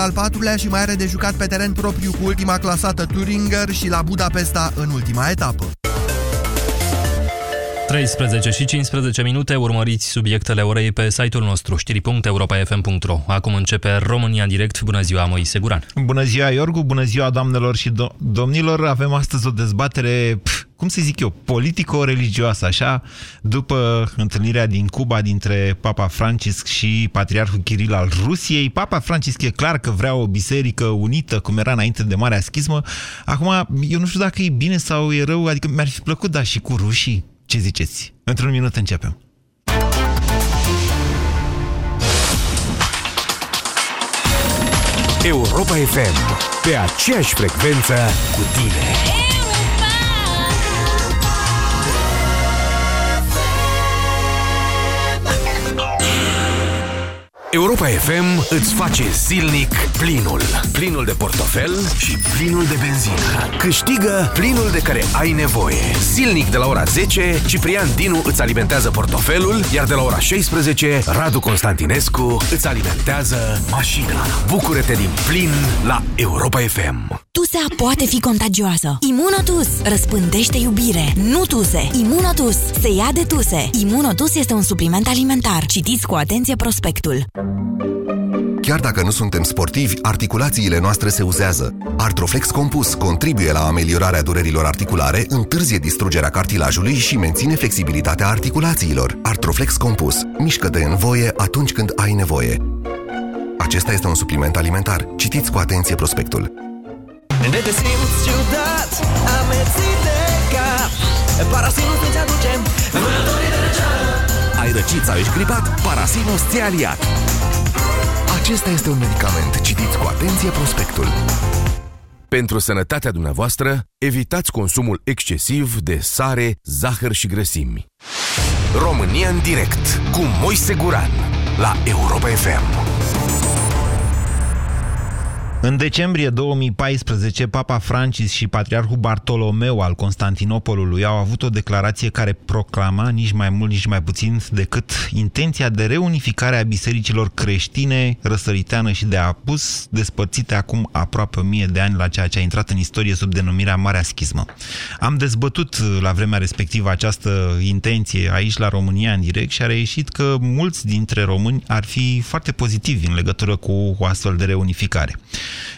al patrulea și mai are de jucat pe teren propriu cu ultima clasată Turinger și la Budapesta în ultima etapă. 13 și 15 minute, urmăriți subiectele orei pe site-ul nostru, știri.europa.fm.ro. Acum începe România Direct. Bună ziua, Moise Guran. Bună ziua, Iorgu, bună ziua, doamnelor și do domnilor. Avem astăzi o dezbatere, pf, cum să zic eu, politico-religioasă, așa, după întâlnirea din Cuba dintre Papa Francisc și Patriarhul Kiril al Rusiei. Papa Francisc e clar că vrea o biserică unită, cum era înainte de Marea Schismă. Acum, eu nu știu dacă e bine sau e rău, adică mi-ar fi plăcut, da, și cu rușii ce ziceți? Într-un minut începem. Europa FM, pe aceeași frecvență cu tine. Europa FM îți face zilnic plinul. Plinul de portofel și plinul de benzină. Câștigă plinul de care ai nevoie. Zilnic de la ora 10, Ciprian Dinu îți alimentează portofelul, iar de la ora 16, Radu Constantinescu îți alimentează mașina. Bucură-te din plin la Europa FM. Tusea poate fi contagioasă. Imunotus răspândește iubire. Nu tuse. Imunotus se ia de tuse. Imunotus este un supliment alimentar. Citiți cu atenție prospectul. Chiar dacă nu suntem sportivi, articulațiile noastre se uzează. Artroflex Compus contribuie la ameliorarea durerilor articulare, întârzie distrugerea cartilajului și menține flexibilitatea articulațiilor. Artroflex Compus. Mișcă-te în voie atunci când ai nevoie. Acesta este un supliment alimentar. Citiți cu atenție prospectul. Ne te simți ciudat, amețit de cap Parasinus îți aduce vânătorii de răceală Ai răcit sau ești gripat? Parasinus ți aliat. Acesta este un medicament. Citiți cu atenție prospectul. Pentru sănătatea dumneavoastră, evitați consumul excesiv de sare, zahăr și grăsimi. România în direct cu Moise Guran la Europa FM. În decembrie 2014, Papa Francis și Patriarhul Bartolomeu al Constantinopolului au avut o declarație care proclama nici mai mult, nici mai puțin decât intenția de reunificare a bisericilor creștine, răsăriteană și de apus, despărțite acum aproape o mie de ani la ceea ce a intrat în istorie sub denumirea Marea Schismă. Am dezbătut la vremea respectivă această intenție aici la România în direct și a reieșit că mulți dintre români ar fi foarte pozitivi în legătură cu o astfel de reunificare.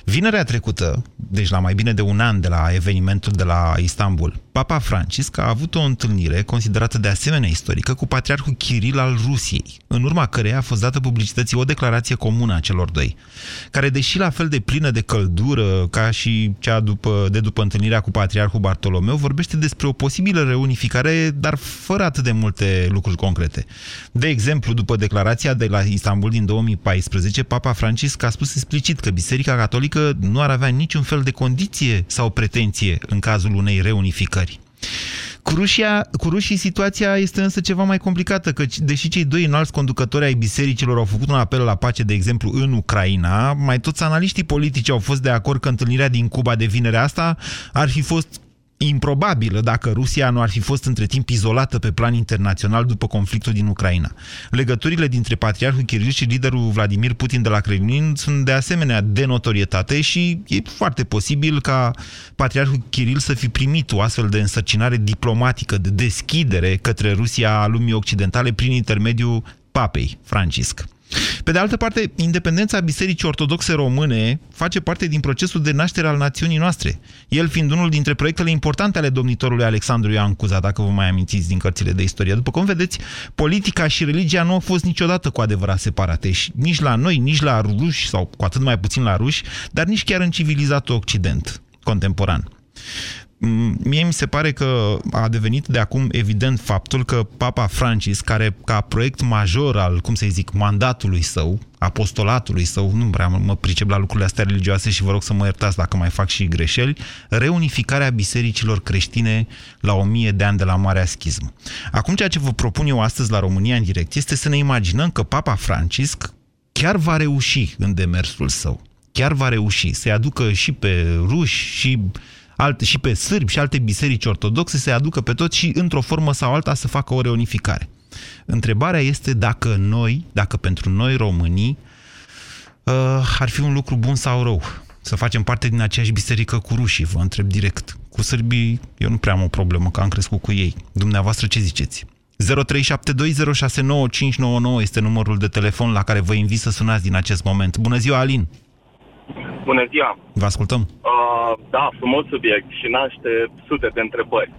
Vinerea trecută, deci la mai bine de un an de la evenimentul de la Istanbul, Papa Francisc a avut o întâlnire considerată de asemenea istorică cu patriarhul Kiril al Rusiei, în urma căreia a fost dată publicității o declarație comună a celor doi, care, deși la fel de plină de căldură ca și cea după, de după întâlnirea cu patriarhul Bartolomeu, vorbește despre o posibilă reunificare, dar fără atât de multe lucruri concrete. De exemplu, după declarația de la Istanbul din 2014, Papa Francisc a spus explicit că Biserica Catolică nu ar avea niciun fel de condiție sau pretenție în cazul unei reunificări. Cu, Rusia, cu rușii situația este însă ceva mai complicată, că deși cei doi înalți conducători ai bisericilor au făcut un apel la pace, de exemplu, în Ucraina, mai toți analiștii politici au fost de acord că întâlnirea din Cuba de vinerea asta ar fi fost improbabilă dacă Rusia nu ar fi fost între timp izolată pe plan internațional după conflictul din Ucraina. Legăturile dintre Patriarhul Kiril și liderul Vladimir Putin de la Kremlin sunt de asemenea de notorietate și e foarte posibil ca Patriarhul Kiril să fi primit o astfel de însărcinare diplomatică de deschidere către Rusia a lumii occidentale prin intermediul papei Francisc. Pe de altă parte, independența Bisericii Ortodoxe Române face parte din procesul de naștere al națiunii noastre. El fiind unul dintre proiectele importante ale domnitorului Alexandru Ioan Cuza, dacă vă mai amintiți din cărțile de istorie. După cum vedeți, politica și religia nu au fost niciodată cu adevărat separate, și nici la noi, nici la ruși, sau cu atât mai puțin la ruși, dar nici chiar în civilizatul Occident contemporan. Mie mi se pare că a devenit de acum evident faptul că Papa Francis, care ca proiect major al, cum să zic, mandatului său, apostolatului său, nu prea mă pricep la lucrurile astea religioase și vă rog să mă iertați dacă mai fac și greșeli, reunificarea bisericilor creștine la o mie de ani de la Marea Schismă. Acum ceea ce vă propun eu astăzi la România în direct este să ne imaginăm că Papa Francisc chiar va reuși în demersul său. Chiar va reuși să-i aducă și pe ruși și alte, și pe sârbi și alte biserici ortodoxe să aducă pe toți și într-o formă sau alta să facă o reunificare. Întrebarea este dacă noi, dacă pentru noi românii, uh, ar fi un lucru bun sau rău să facem parte din aceeași biserică cu rușii, vă întreb direct. Cu sârbii, eu nu prea am o problemă, că am crescut cu ei. Dumneavoastră ce ziceți? 0372069599 este numărul de telefon la care vă invit să sunați din acest moment. Bună ziua, Alin! Bună ziua! Vă ascultăm! Uh, da, frumos subiect și naște sute de întrebări.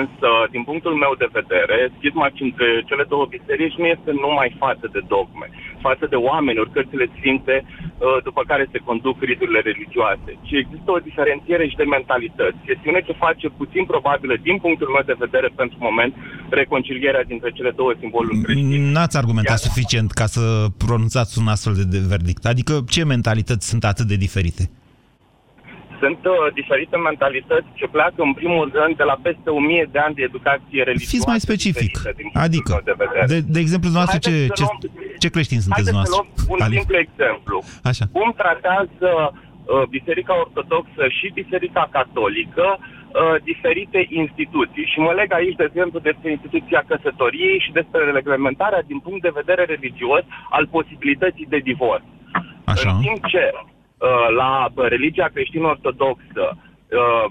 Însă, din punctul meu de vedere, schisma între cele două biserici nu este numai față de dogme, față de oameni, ori cărțile sfinte, uh, după care se conduc riturile religioase, ci există o diferențiere și de mentalități. Chestiune ce face puțin probabilă, din punctul meu de vedere, pentru moment, reconcilierea dintre cele două simboluri creștine. N-ați argumentat Iar- suficient ca să pronunțați un astfel de, de verdict. Adică ce mentalități sunt atât de diferite? Sunt uh, diferite mentalități ce pleacă în primul rând de la peste o mie de ani de educație religioasă. Fiți mai specific. diferită, din punctul Adică, meu de, vedere. de, de exemplu, dumneavoastră, ce, Haideți să ce, luăm- ce creștinți sunteți Haideți să dumneavoastră? luăm un Ali? simplu exemplu. Așa. Cum tratează uh, Biserica Ortodoxă și Biserica Catolică uh, diferite instituții. Și mă leg aici, de exemplu, despre instituția căsătoriei și despre reglementarea din punct de vedere religios al posibilității de divorț. Așa. În timp ce uh, la uh, religia creștin-ortodoxă uh,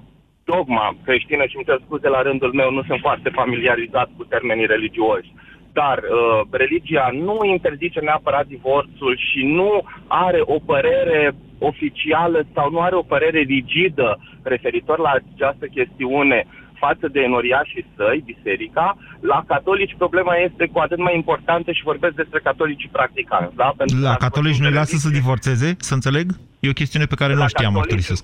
dogma creștină, și îmi cer scuze la rândul meu, nu sunt foarte familiarizat cu termenii religioși, dar uh, religia nu interzice neapărat divorțul și nu are o părere oficială sau nu are o părere rigidă referitor la această chestiune față de enoriașii săi, biserica, la catolici problema este cu atât mai importantă și vorbesc despre catolicii practicanți. Da? Pentru că La dacă catolici vorbim nu-i de lasă să religie- divorțeze? Să înțeleg? E o chestiune pe care nu la o știam, catolici, mărturisesc.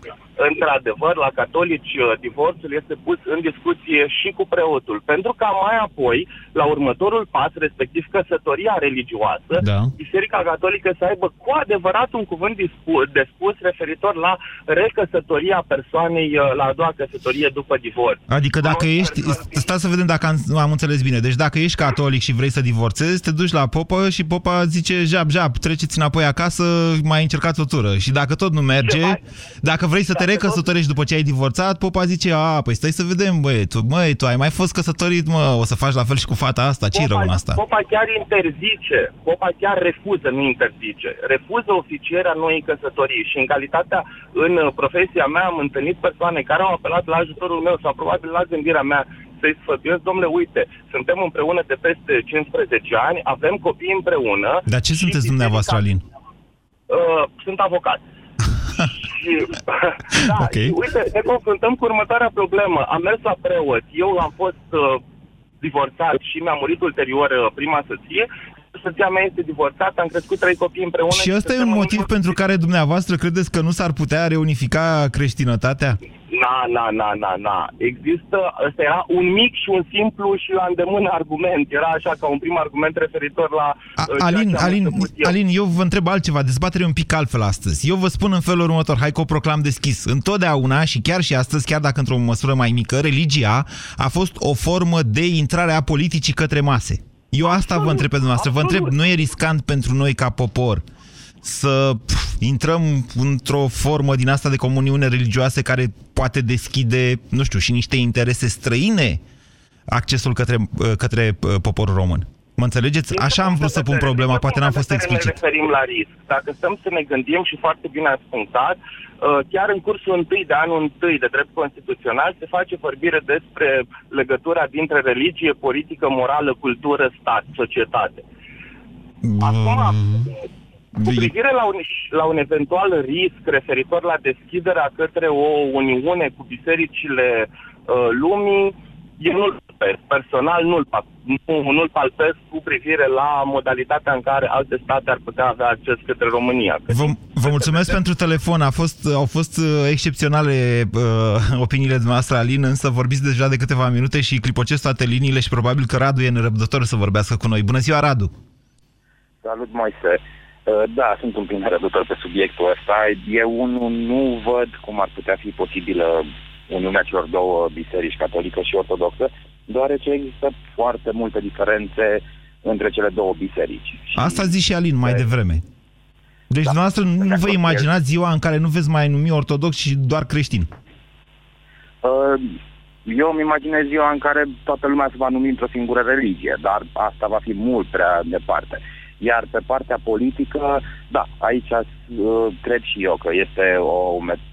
Într-adevăr, la catolici uh, divorțul este pus în discuție și cu preotul, pentru ca mai apoi, la următorul pas, respectiv căsătoria religioasă, Da. Biserica Catolică să aibă cu adevărat un cuvânt dispu- de spus referitor la recăsătoria persoanei, uh, la a doua căsătorie după divorț. Adică dacă Nu, ești... persoane- Stați să vedem dacă am, am înțeles bine. Deci dacă ești catolic și vrei să divorțezi, te duci la popă și popa zice jap, jap, treceți înapoi acasă, mai încercați o tură. Și dacă tot nu merge, mai- dacă vrei să te Dacă recăsătorești după ce ai divorțat, popa zice, a, păi stai să vedem, băi, tu, măi, tu ai mai fost căsătorit, mă, o să faci la fel și cu fata asta, ce rău în asta? Popa chiar interzice, Popa chiar refuză, nu interzice. Refuză oficierea noii căsătorii și în calitatea, în uh, profesia mea am întâlnit persoane care au apelat la ajutorul meu sau probabil la gândirea mea să-i sfătuiesc, domnule, uite, suntem împreună de peste 15 ani, avem copii împreună. Dar ce și sunteți biserica- dumneavoastră, Alin? Uh, sunt avocat. Și, da, Ok. și uite, ne confruntăm cu următoarea problemă. Am mers la preot, eu am fost uh, divorțat și mi-a murit ulterior uh, prima soție. Soția mea este divorțată, am crescut trei copii împreună. Și ăsta e suntem un în motiv urmă- pentru care dumneavoastră credeți că nu s-ar putea reunifica creștinătatea? Na, na, na, na, na. Există, ăsta era un mic și un simplu și la îndemână argument. Era așa ca un prim argument referitor la... A, uh, ceea Alin, ce am Alin, început eu. Alin, eu vă întreb altceva, dezbatere un pic altfel astăzi. Eu vă spun în felul următor, hai că o proclam deschis. Întotdeauna și chiar și astăzi, chiar dacă într-o măsură mai mică, religia a fost o formă de intrare a politicii către mase. Eu asta vă întreb pe dumneavoastră. Vă întreb, nu e riscant pentru noi ca popor să pf, intrăm într-o formă din asta de comuniune religioase care poate deschide, nu știu, și niște interese străine accesul către, către uh, poporul român? Mă înțelegeți? Din Așa am punct vrut de să pun vedere- problema, din poate n-am punct fost de vedere explicit. Ne referim la risc. Dacă stăm să ne gândim și foarte bine ați punctat, uh, chiar în cursul întâi de anul întâi de drept constituțional se face vorbire despre legătura dintre religie, politică, morală, cultură, stat, societate. Acum, cu privire la un, la un eventual risc referitor la deschiderea către o uniune cu bisericile uh, lumii, eu nu-l palpez. Personal nu-l, pa- nu, nu-l palpez cu privire la modalitatea în care alte state ar putea avea acces către România. Vă, vă mulțumesc pentru telefon. A fost, au fost uh, excepționale uh, opiniile dumneavoastră, Alin, însă vorbiți deja de câteva minute și clipocesc toate liniile și probabil că Radu e nerăbdător să vorbească cu noi. Bună ziua, Radu! Salut, Moise. Uh, Da, sunt un pic nerăbdător pe subiectul ăsta. Eu unul nu văd cum ar putea fi posibilă uniunea celor două biserici, catolică și ortodoxă, deoarece există foarte multe diferențe între cele două biserici. Și Asta zice și Alin mai Da. devreme. Deci Da. dumneavoastră nu De vă acord, imaginați ziua în care nu veți mai numi ortodox și doar creștin. Uh, Eu îmi imaginez ziua în care toată lumea se va numi într-o singură religie, dar asta va fi mult prea departe. Iar pe partea politică, da, aici uh, cred și eu că este o, met-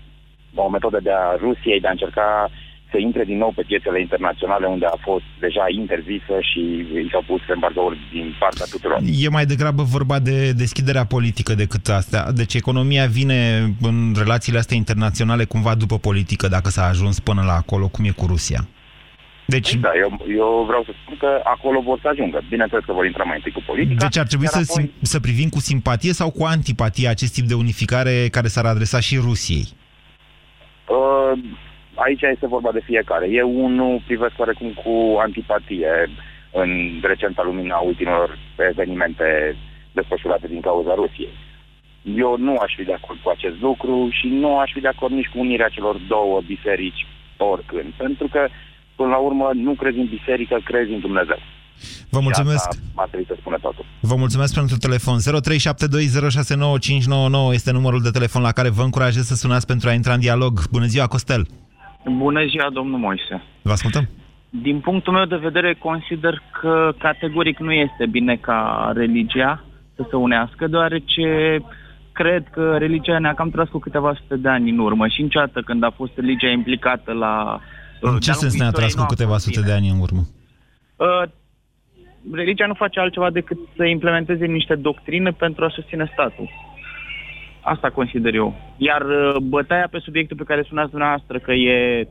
o metodă de a Rusiei de a încerca să intre din nou pe piețele internaționale unde a fost deja interzisă și i s-au pus embargouri din partea tuturor. E mai degrabă vorba de deschiderea politică decât astea. Deci economia vine în relațiile astea internaționale cumva după politică, dacă s-a ajuns până la acolo, cum e cu Rusia. Deci, Da, eu, eu vreau să spun că acolo vor să ajungă. Bineînțeles că vor intra mai întâi cu politica. deci ar trebui iar să, apoi- sim- să privim cu simpatie sau cu antipatie acest tip de unificare care s-ar adresa și Rusiei. Uh, aici este vorba de fiecare. Eu unul privesc oarecum cu antipatie în recenta lumina ultimelor evenimente desfășurate din cauza Rusiei. Eu nu aș fi de acord cu acest lucru și nu aș fi de acord nici cu unirea celor două biserici oricând. Pentru că, până la urmă, nu crezi în biserică, crezi în Dumnezeu. Vă mulțumesc. Și asta ar trebui să spune totul. Vă mulțumesc pentru telefon. 0372069599 este numărul de telefon la care vă încurajez să sunați pentru a intra în dialog. Bună ziua, Costel! Bună ziua, domnul Moise. Vă ascultăm? Din punctul meu de vedere, consider că categoric nu este bine ca religia să se unească, deoarece cred că religia ne-a cam tras cu câteva sute de ani în urmă și niciodată când a fost religia implicată la... În ce de-a sens lungul ne-a tras istoriei, cu nu a câteva fost sute bine. de ani în urmă? Uh, religia nu face altceva decât să implementeze niște doctrine pentru a susține statul. Asta consider eu. Iar uh, bătaia pe subiectul pe care sunați dumneavoastră că e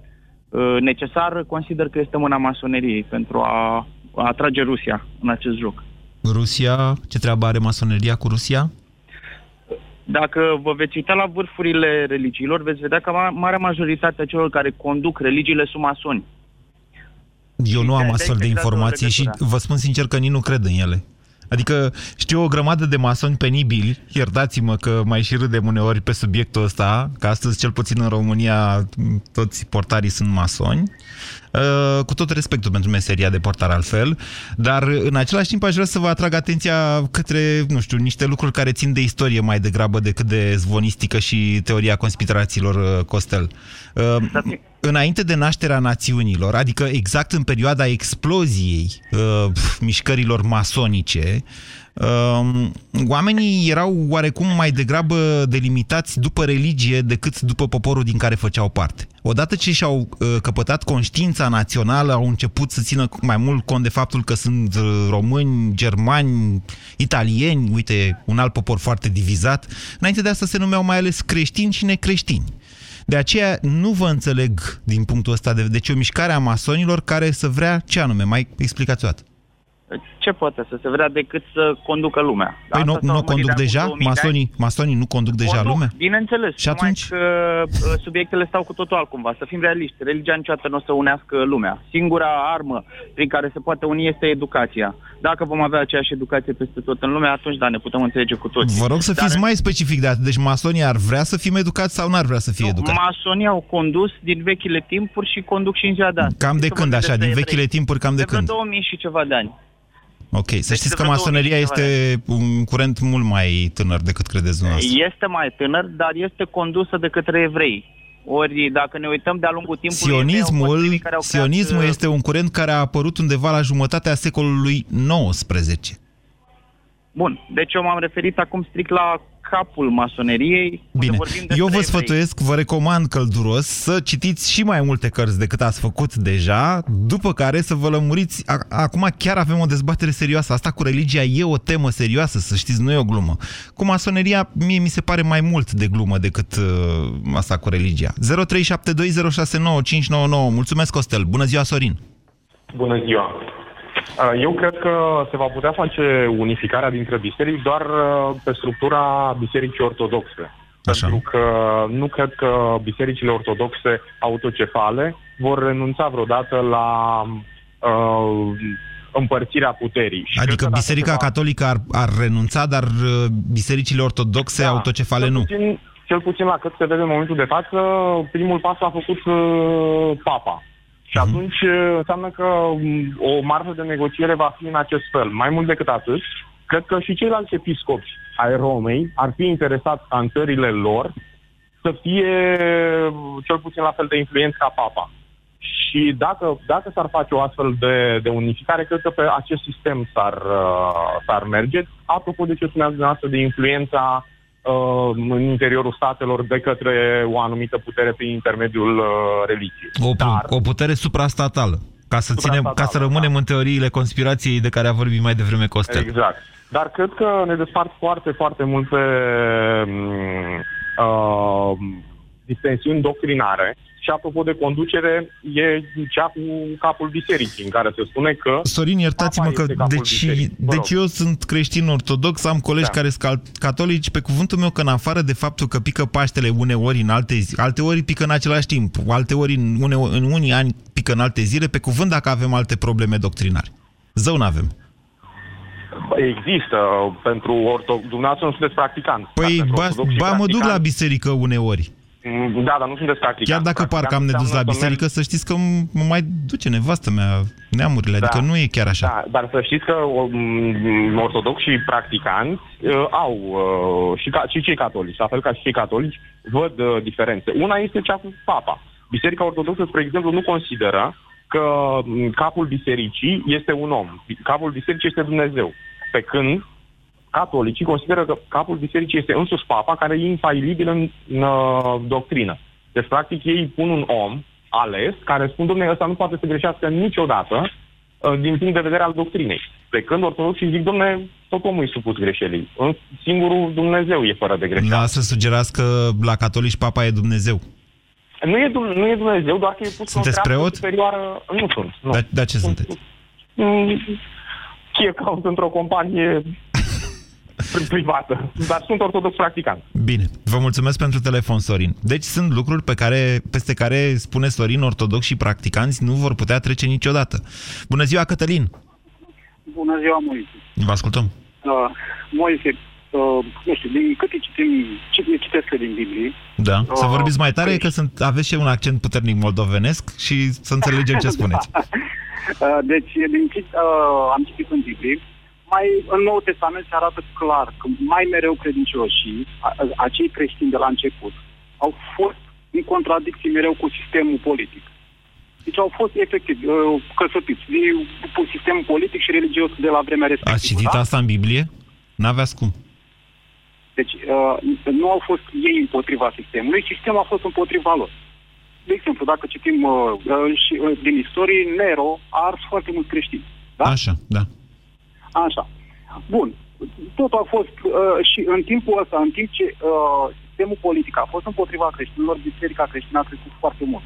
uh, necesar, consider că este mâna masoneriei pentru a, a atrage Rusia în acest joc. Rusia, ce treabă are masoneria cu Rusia? Dacă vă veți uita la vârfurile religiilor, veți vedea că ma- marea majoritate a celor care conduc religiile sunt masoni. Eu nu am astfel de creează o informații și legătură. vă spun sincer că nici nu cred în ele. Adică știu o grămadă de masoni penibili, iertați-mă că mai și râdem uneori pe subiectul ăsta, că astăzi cel puțin în România toți portarii sunt masoni, Uh, cu tot respectul pentru meseria de portar altfel, dar în același timp aș vrea să vă atrag atenția către, nu știu, niște lucruri care țin de istorie mai degrabă decât de zvonistică și teoria conspirațiilor, uh, Costel. Uh, înainte de nașterea națiunilor, adică exact în perioada exploziei uh, mișcărilor masonice, uh, oamenii erau oarecum mai degrabă delimitați după religie decât după poporul din care făceau parte. Odată ce și-au uh, căpătat conștiința națională, au început să țină mai mult cont de faptul că sunt uh, români, germani, italieni, uite, un alt popor foarte divizat. Înainte de asta se numeau mai ales creștini și necreștini. De aceea nu vă înțeleg din punctul ăsta de vedere. Deci o mișcare a masonilor care să vrea ce anume? Mai explicați o dată. Ce poate să se vrea decât să conducă lumea? Păi nu, Asta s-a nu o urmărit conduc de acum deja? 2000 de ani. Masonii, masonii nu conduc deja Conduc, lumea? Bineînțeles. Și numai atunci? că uh, subiectele stau cu totul altcumva. Să fim realiști. Religia niciodată nu o să unească lumea. Singura armă prin care se poate uni este educația. Dacă vom avea aceeași educație peste tot în lume, atunci da, ne putem înțelege cu toții. Vă rog să Dar fiți mai specific de atât. Deci masonii ar vrea să fim educați sau n-ar vrea să fie educați? Masonii au condus din vechile timpuri și conduc și în ziua de astăzi. Cam de Să când vorbim așa? despre Din evrei. vechile timpuri, cam de vreo când? 2000 și ceva de ani. Ok, să știți de că vreo masoneria 2000 și ceva este un curent mult mai tânăr decât credeți dumneavoastră. Este mai tânăr, dar este condusă de către evrei. Ori dacă ne uităm de-a lungul timpului... evrei au fost Sionismul, primii care au creat, sionismul uh, este un curent care a apărut undeva la jumătatea secolului XIX. Bun, deci eu m-am referit acum strict la capul masoneriei. unde Bine, vorbim despre eu vă evrei. sfătuiesc, vă recomand călduros să citiți și mai multe cărți decât ați făcut deja, după care să vă lămuriți. A- Acum chiar avem o dezbatere serioasă. Asta cu religia e o temă serioasă, să știți, nu e o glumă. Cu masoneria, mie mi se pare mai mult de glumă decât uh, asta cu religia. 0372069599. Mulțumesc, Costel. Bună ziua, Sorin. Bună ziua! Uh, Eu cred că se va putea face unificarea dintre biserici doar uh, pe structura bisericii ortodoxe. Așa. Pentru că nu cred că bisericile ortodoxe autocefale vor renunța vreodată la uh, împărțirea puterii. Și cred Adică că dacă Biserica se va- Catolică ar, ar renunța, dar uh, bisericile ortodoxe autocefale cel nu. Puțin, cel puțin la cât se vede în momentul de față, primul pas a făcut uh, papa. Și Mhm. atunci uh, înseamnă că um, o marjă de negociere va fi în acest fel. Mai mult decât atât, cred că și ceilalți episcopi ai Romei ar fi interesați ca în țările lor să fie uh, cel puțin la fel de influenți ca papa. Și dacă, dacă s-ar face o astfel de, de unificare, cred că pe acest sistem s-ar, uh, s-ar merge. Apropo de ce spuneați dumneavoastră de influența uh, în interiorul statelor de către o anumită putere prin intermediul uh, religiei. O, Dar, o putere suprastatală. Ca să, ținem, ca să rămânem da. în teoriile conspirației de care a vorbit mai devreme Costel. Exact. Dar cred că ne despart foarte, foarte multe mm, uh, distensiuni doctrinare și apropo de conducere, e cea cu capul bisericii, în care se spune că... Sorin, iertați-mă că... Deci, deci eu sunt creștin ortodox, am colegi da. care sunt catolici, pe cuvântul meu că în afară de faptul că pică Paștele uneori în alte zi, alte ori pică în același timp, alte ori în, une, în unii ani pică în alte zile, pe cuvânt dacă avem alte probleme doctrinare. Zău n-avem. Există pentru ortodox. Dumneavoastră nu sunteți practicant. Păi, ba, ba mă duc la biserică uneori. Mm, da, dar nu sunteți practicant. Chiar dacă parcă am nedus la biserică, să știți că mă mai duce nevastă mea neamurile, da, adică nu e chiar așa. Da, dar să știți că um, ortodoxi și practicanți uh, au, uh, și, ca, și cei catolici, la fel ca și cei catolici, văd uh, diferențe. Una este cea cu papa. Biserica ortodoxă, spre exemplu, nu consideră că mm, capul bisericii este un om. Capul bisericii este Dumnezeu. Pe când catolicii consideră că capul bisericii este însuși papa, care e infailibil în, în uh, doctrină. Deci, practic, ei pun un om ales, care spun, domnule, ăsta nu poate să greșească niciodată uh, din punct de vedere al doctrinei. Pe când ortodoxii zic, domnule, tot omul e supus greșelii. Singurul Dumnezeu e fără de greșeală. Da, să sugerați că la catolici papa e Dumnezeu. Nu e, nu e Dumnezeu, doar că e pus Sunteți preot? superioară. Nu sunt. Nu. Dar de ce sunteți? Key account într-o companie privată, dar sunt ortodox practicant. Bine, vă mulțumesc pentru telefon, Sorin. Deci sunt lucruri pe care, peste care, spune Sorin, ortodox și practicanți nu vor putea trece niciodată. Bună ziua, Cătălin! Bună ziua, Moise! Vă ascultăm! Uh, Moise, uh, nu știu, din câte citim, citesc din Biblie... Da, uh, să vorbiți mai tare, păi... că sunt, aveți și un accent puternic moldovenesc și să înțelegem ce spuneți. uh, deci, din, uh, am citit în Biblie mai în Nou Testament se arată clar că mai mereu credincioșii, acei creștini de la început, au fost în contradicții mereu cu sistemul politic. Deci au fost efectiv uh, căsătiți cu sistemul politic și religios de la vremea respectivă. Ați citit da? asta în Biblie? N-aveați cum. Deci uh, nu au fost ei împotriva sistemului, sistemul a fost împotriva lor. De exemplu, dacă citim uh, uh, și, uh, din istorie, Nero a ars foarte mulți creștini. Da? Așa, da. Așa. Bun. Totul a fost uh, și în timpul ăsta, în timp ce uh, sistemul politic a fost împotriva creștinilor, biserica creștină a crescut foarte mult.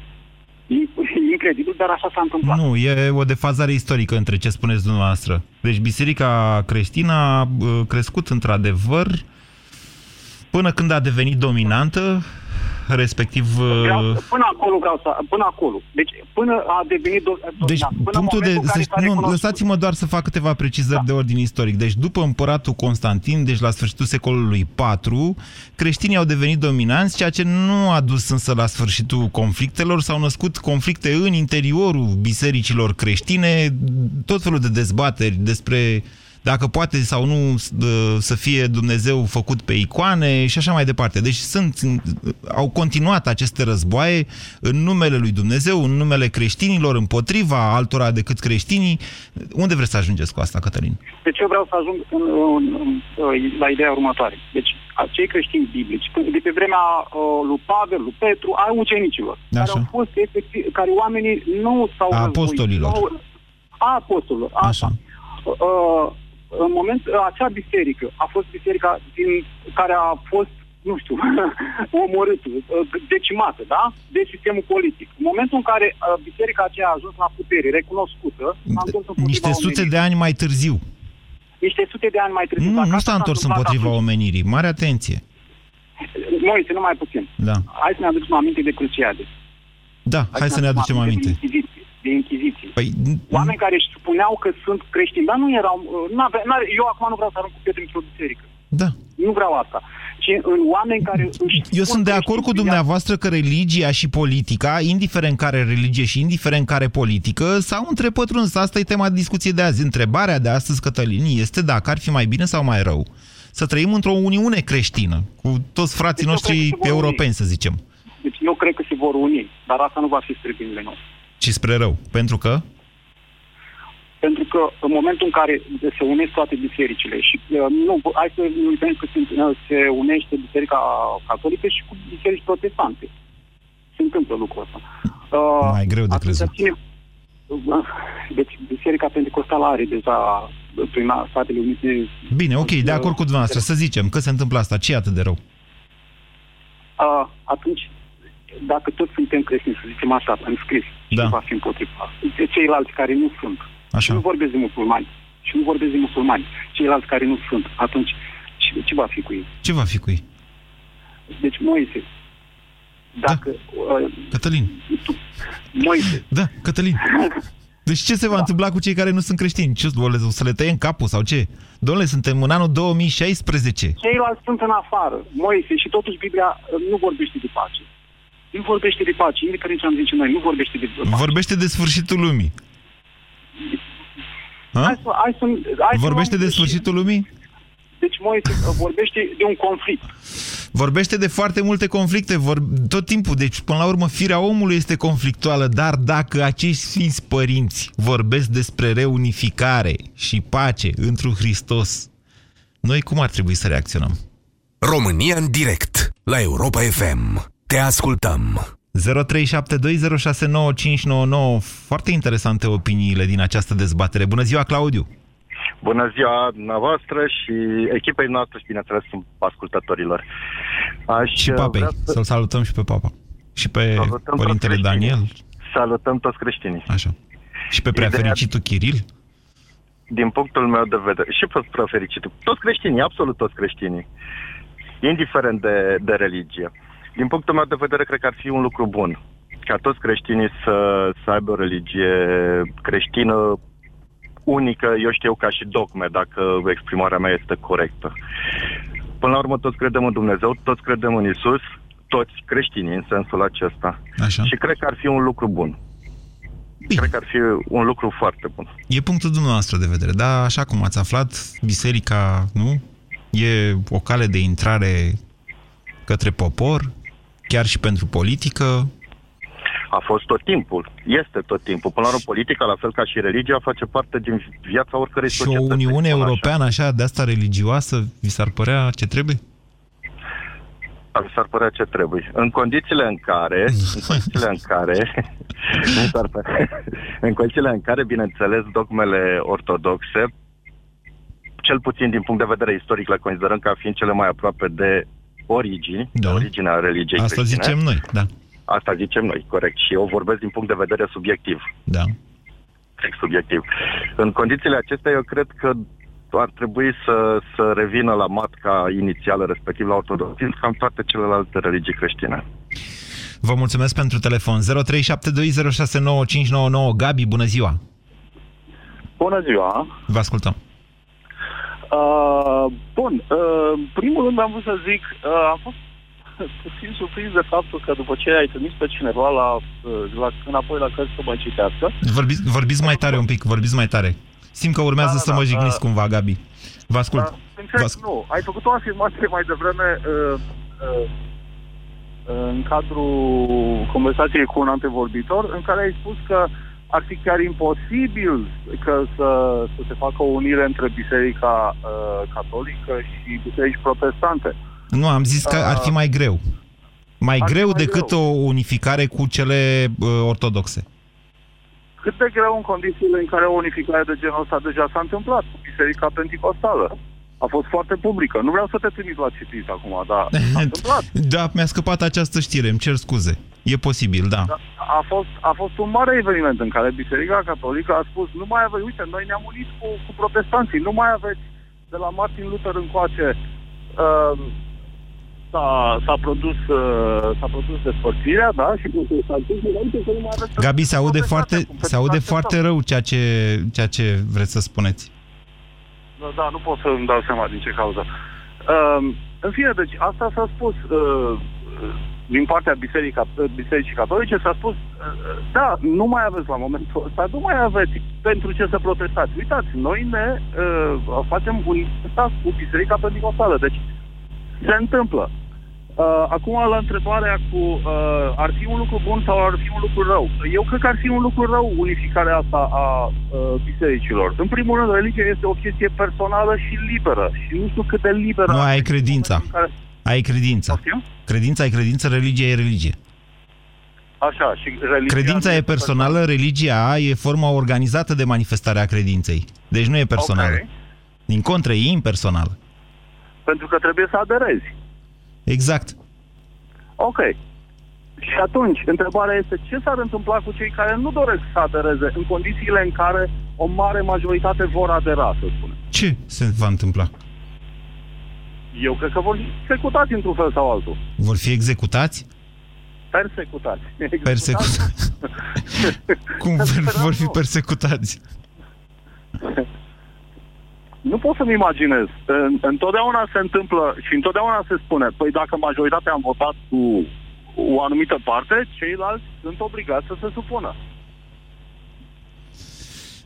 E incredibil, dar așa s-a întâmplat. Nu, e o defazare istorică între ce spuneți dumneavoastră. Deci biserica creștină a uh, crescut într-adevăr până când a devenit dominantă respectiv... Vreau, uh, până acolo vreau să... Până acolo. Deci până a devenit... Deci până punctul de... Să, nu, lăsați-mă doar să fac câteva precizări da. de ordin istoric. Deci după împăratul Constantin, deci la sfârșitul secolului IV, creștinii au devenit dominanți, ceea ce nu a dus însă la sfârșitul conflictelor. S-au născut conflicte în interiorul bisericilor creștine, tot felul de dezbateri despre dacă poate sau nu să fie Dumnezeu făcut pe icoane și așa mai departe. Deci sunt, au continuat aceste războaie în numele lui Dumnezeu, în numele creștinilor, împotriva altora decât creștinii. Unde vreți să ajungeți cu asta, Cătălin? Deci eu vreau să ajung în, în, în, la ideea următoare. Deci acei creștini biblici, de pe vremea uh, lui Pavel, lui Petru, a ucenicilor, așa. care au fost efectiv, care oamenii nu s-au A apostolilor. a apostolilor, așa. așa. Uh, în moment, acea biserică a fost biserica din care a fost nu știu, omorât, decimată, da? De sistemul politic. În momentul în care uh, biserica aceea a ajuns la putere, recunoscută, s-a întors împotriva Niște sute omenirii. de ani mai târziu. Niște sute de ani mai târziu. Nu, nu s-a întors împotriva atunci. omenirii. Mare atenție. Moise, nu mai puțin. Da. Hai să ne aducem aminte de cruciade. Da, hai, hai să ne aducem aminte. De de Inchiziție. Păi, Oameni care își spuneau că sunt creștini, dar nu erau... N-ave, n eu acum nu vreau să arunc cu pietre într-o biserică. Da. Nu vreau asta. Ci în oameni care își Eu sunt de acord cu dumneavoastră că religia și politica, indiferent care religie și indiferent care politică, s-au întrepătruns. Asta e tema de discuție de azi. Întrebarea de astăzi, Cătălin, este dacă ar fi mai bine sau mai rău să trăim într-o uniune creștină, cu toți frații deci noștri europeni, să zicem. Deci eu cred că se vor uni, dar asta nu va fi spre binele nostru. Ci spre rău. Pentru că? Pentru că în momentul în care se unesc toate bisericile și uh, nu, hai să nu uităm că se, uh, se unește Biserica Catolică și cu biserici protestante. Se întâmplă lucrul ăsta. Uh, Mai greu de atunci crezut. Cine, uh, deci Biserica Pentecostală are deja prin Statele Unite... Bine, ok, de acord cu dumneavoastră. Să zicem că se întâmplă asta. Ce e atât de rău? Uh, atunci, dacă toți suntem creștini, să zicem așa, în scris, Da. și va fi împotriva. De ceilalți care nu sunt. Așa. Și nu vorbesc de musulmani. Și nu vorbesc de musulmani. Ceilalți care nu sunt. Atunci, ce, ce va fi cu ei? Ce va fi cu ei? Deci, Moise, dacă... Uh, Cătălin. Moise. Da, Cătălin. Deci ce se va întâmpla cu cei care nu sunt creștini? Ce, o le- o să le tăiem capul sau ce? Domnule, suntem în anul 2016. Ceilalți sunt în afară. Moise și totuși Biblia uh, nu vorbește de pace. Nu vorbește de pace, indiferent ce am zice noi, nu vorbește de pace. Vorbește de sfârșitul lumii. Ha? Hai să, hai să, hai să Vorbește luăm- de sfârșitul lumii? Deci Moise uh, vorbește de un conflict. Vorbește de foarte multe conflicte, vor, tot timpul. Deci, până la urmă, firea omului este conflictuală, dar dacă acești sfinți părinți vorbesc despre reunificare și pace într Hristos, noi cum ar trebui să reacționăm? România în direct la Europa FM. Te ascultăm. 0372069599 Foarte interesante opiniile din această dezbatere. Bună ziua, Claudiu! Bună ziua dumneavoastră și echipei noastre și, bineînțeles, ascultătorilor. Aș Și papei, vrea să să-l salutăm și pe papa. Și pe Salutăm părintele toți creștinii. Daniel. salutăm toți creștinii. Așa. Și pe prea Ideea- fericitul Chiril. Din punctul meu de vedere, și pe prea fericitul, toți creștinii, absolut toți creștinii, indiferent de, de religie. Din punctul meu de vedere, cred că ar fi un lucru bun ca toți creștinii să, să aibă o religie creștină unică, eu știu, ca și dogme, dacă exprimarea mea este corectă. Până la urmă, toți credem în Dumnezeu, toți credem în Isus, toți creștinii în sensul acesta. Așa. Și cred că ar fi un lucru bun. Bine. Cred că ar fi un lucru foarte bun. E punctul dumneavoastră de vedere, dar așa cum ați aflat, biserica, nu? E o cale de intrare către popor, chiar și pentru politică. A fost tot timpul, este tot timpul. Până la urmă, politica, la fel ca și religia, face parte din viața oricărei Și o societăți. Uniune să spun așa. Europeană așa, de asta religioasă, vi s-ar părea ce trebuie? Mi s-ar părea ce trebuie. În condițiile în care, în condițiile în care, mi s-ar părea, în condițiile în care, bineînțeles, dogmele ortodoxe, cel puțin din punct de vedere istoric, le considerăm ca fiind cele mai aproape de origini, Da. de originea religiei Asta creștine. zicem noi, da. Asta zicem noi, corect. Și eu vorbesc din punct de vedere subiectiv. Da. strict subiectiv. În condițiile acestea, eu cred că ar trebui să, să revină la matca inițială, respectiv la ortodoxism, cam toate celelalte religii creștine. Vă mulțumesc pentru telefon. 0372069599. Gabi, bună ziua! Bună ziua! Vă ascultăm. Uh, bun, uh, în primul rând am vrut să zic, uh, am fost puțin surprins de faptul că după ce ai trimis pe cineva la, uh, la înapoi la cărți să mă citească, Vorbiți, vorbiți mai tare un pic, vorbiți mai tare. Simt că urmează Da, să da, mă da, jigniți uh, cumva, Gabi. Vă ascult. Dar, sincer, nu. Ai făcut o afirmație mai devreme uh, uh, în cadrul conversației cu un antevorbitor, în care ai spus că ar fi chiar imposibil că să, să se facă o unire între Biserica uh, Catolică și Biserici Protestante. Nu, am zis că ar fi mai greu. Mai Ar fi greu mai decât greu. o unificare cu cele uh, ortodoxe. Cât de greu în condițiile în care o unificare de genul ăsta deja s-a întâmplat cu Biserica Pentecostală. A fost foarte publică. Nu vreau să te trimit la citit acum, dar s-a întâmplat. Da, mi-a scăpat această știre, îmi cer scuze. E posibil, da. A fost, a fost un mare eveniment în care Biserica Catolică a spus nu mai aveți, uite, noi ne-am unit cu, cu protestanții, nu mai aveți de la Martin Luther încoace uh, s-a, s-a produs uh, s-a produs despărțirea, da, și protestantismul, uite că nu mai aveți Gabi, se aude foarte, Protestanții, se aude protestanții foarte rău ceea ce, ceea ce vreți să spuneți. Da, da, nu pot să îmi dau seama din ce cauză. Uh, în fine, deci asta s-a spus uh, din partea Biserica, Bisericii Catolice, s-a spus, uh, da, nu mai aveți la momentul ăsta, nu mai aveți pentru ce să protestați. Uitați, noi ne uh, facem un stat cu Biserica Pentecostală, deci se întâmplă. Uh, acum, la întrebarea cu uh, ar fi un lucru bun sau ar fi un lucru rău? Eu cred că ar fi un lucru rău unificarea asta a uh, bisericilor. În primul rând, religia este o chestie personală și liberă. Și nu știu cât de liberă... Nu, ai credința. Care... Ai credința. Poftim? Credința e credință, religia e religie. Așa, și religia... Credința e personală, religia e forma organizată de manifestare a credinței. Deci nu e personală. Ok. Din contră, e impersonală. Pentru că trebuie să aderezi. Exact. Ok. Și atunci, întrebarea este ce s-ar întâmpla cu cei care nu doresc să adereze în condițiile în care o mare majoritate vor adera, să spunem. Ce se va întâmpla? Eu cred că vor fi executați într-un fel sau altul. Vor fi executați? Persecutați. Persecutați. Cum vor, vor fi persecutați? Nu pot să-mi imaginez. În- Întotdeauna se întâmplă și întotdeauna se spune, păi dacă majoritatea am votat cu o anumită parte, ceilalți sunt obligați să se supună.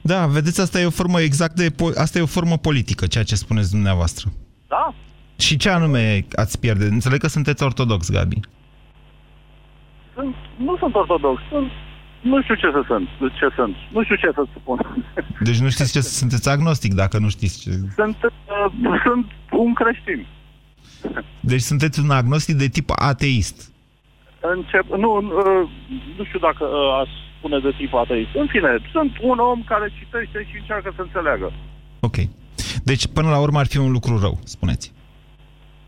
Da, vedeți, asta e o formă exact de... po- Asta e o formă politică, ceea ce spuneți dumneavoastră. Da? Și ce anume ați pierde? Înțeleg că sunteți ortodox, Gabi. Sunt, nu sunt ortodox, sunt, nu știu ce să sunt, ce sunt, nu știu ce să spun. Deci nu știți ce sunteți agnostic, dacă nu știți ce... Sunt, uh, sunt un creștin. Deci sunteți un agnostic de tip ateist. Încep, nu, uh, nu știu dacă uh, aș spune de tip ateist. În fine, sunt un om care citește și încearcă să înțeleagă. Ok. Deci, până la urmă, ar fi un lucru rău, spuneți.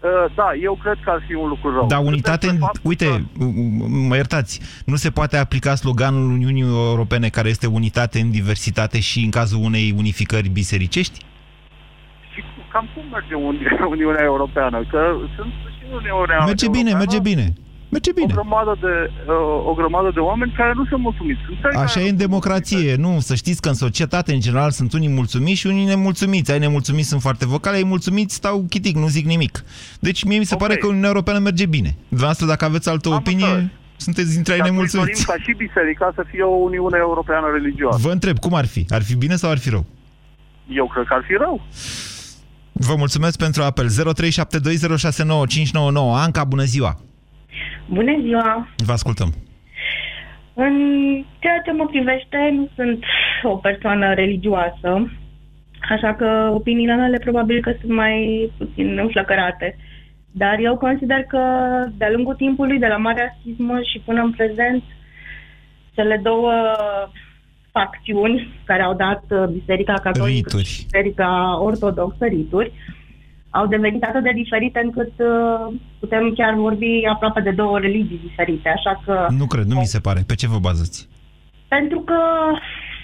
Uh, da, eu cred că ar fi un lucru rău. Dar unitate, în, uite, mă iertați, nu se poate aplica sloganul Uniunii Europene care este unitate în diversitate și în cazul unei unificări bisericești? Și cam cum merge Uni- Uniunea Europeană? Că sunt și în Uniunea Merge bine, Europeană merge bine. Merge bine. O grămadă, de, uh, o grămadă de oameni care nu sunt mulțumiți. Sunt țări Așa care e în democrație, nu? Să știți că în societate, în general, sunt unii mulțumiți și unii nemulțumiți. Ai nemulțumiți sunt foarte vocale, ai mulțumiți stau chitic, nu zic nimic. Deci mie mi se pare că Uniunea Europeană merge bine. Dumneavoastră, dacă aveți altă opinie, sunteți dintre ai Dar noi nemulțumiți. dorim ca și biserica să fie o Uniune Europeană religioasă. Vă întreb, cum ar fi? Ar fi bine sau ar fi rău? Eu cred că ar fi rău. Vă mulțumesc pentru apel. 0372069599. Anca, bună ziua! Bună ziua! Vă ascultăm. În ceea ce mă privește, nu sunt o persoană religioasă, așa că opiniile mele probabil că sunt mai puțin înflăcărate. Dar eu consider că de-a lungul timpului, de la Marea Sismă și până în prezent, cele două facțiuni care au dat uh, Biserica Catolică Rituri. și Biserica Ortodoxă, rituri, au devenit atât de diferite încât uh, putem chiar vorbi aproape de două religii diferite. Așa că Nu cred, nu mi se pare. Pe ce vă bazați? pentru că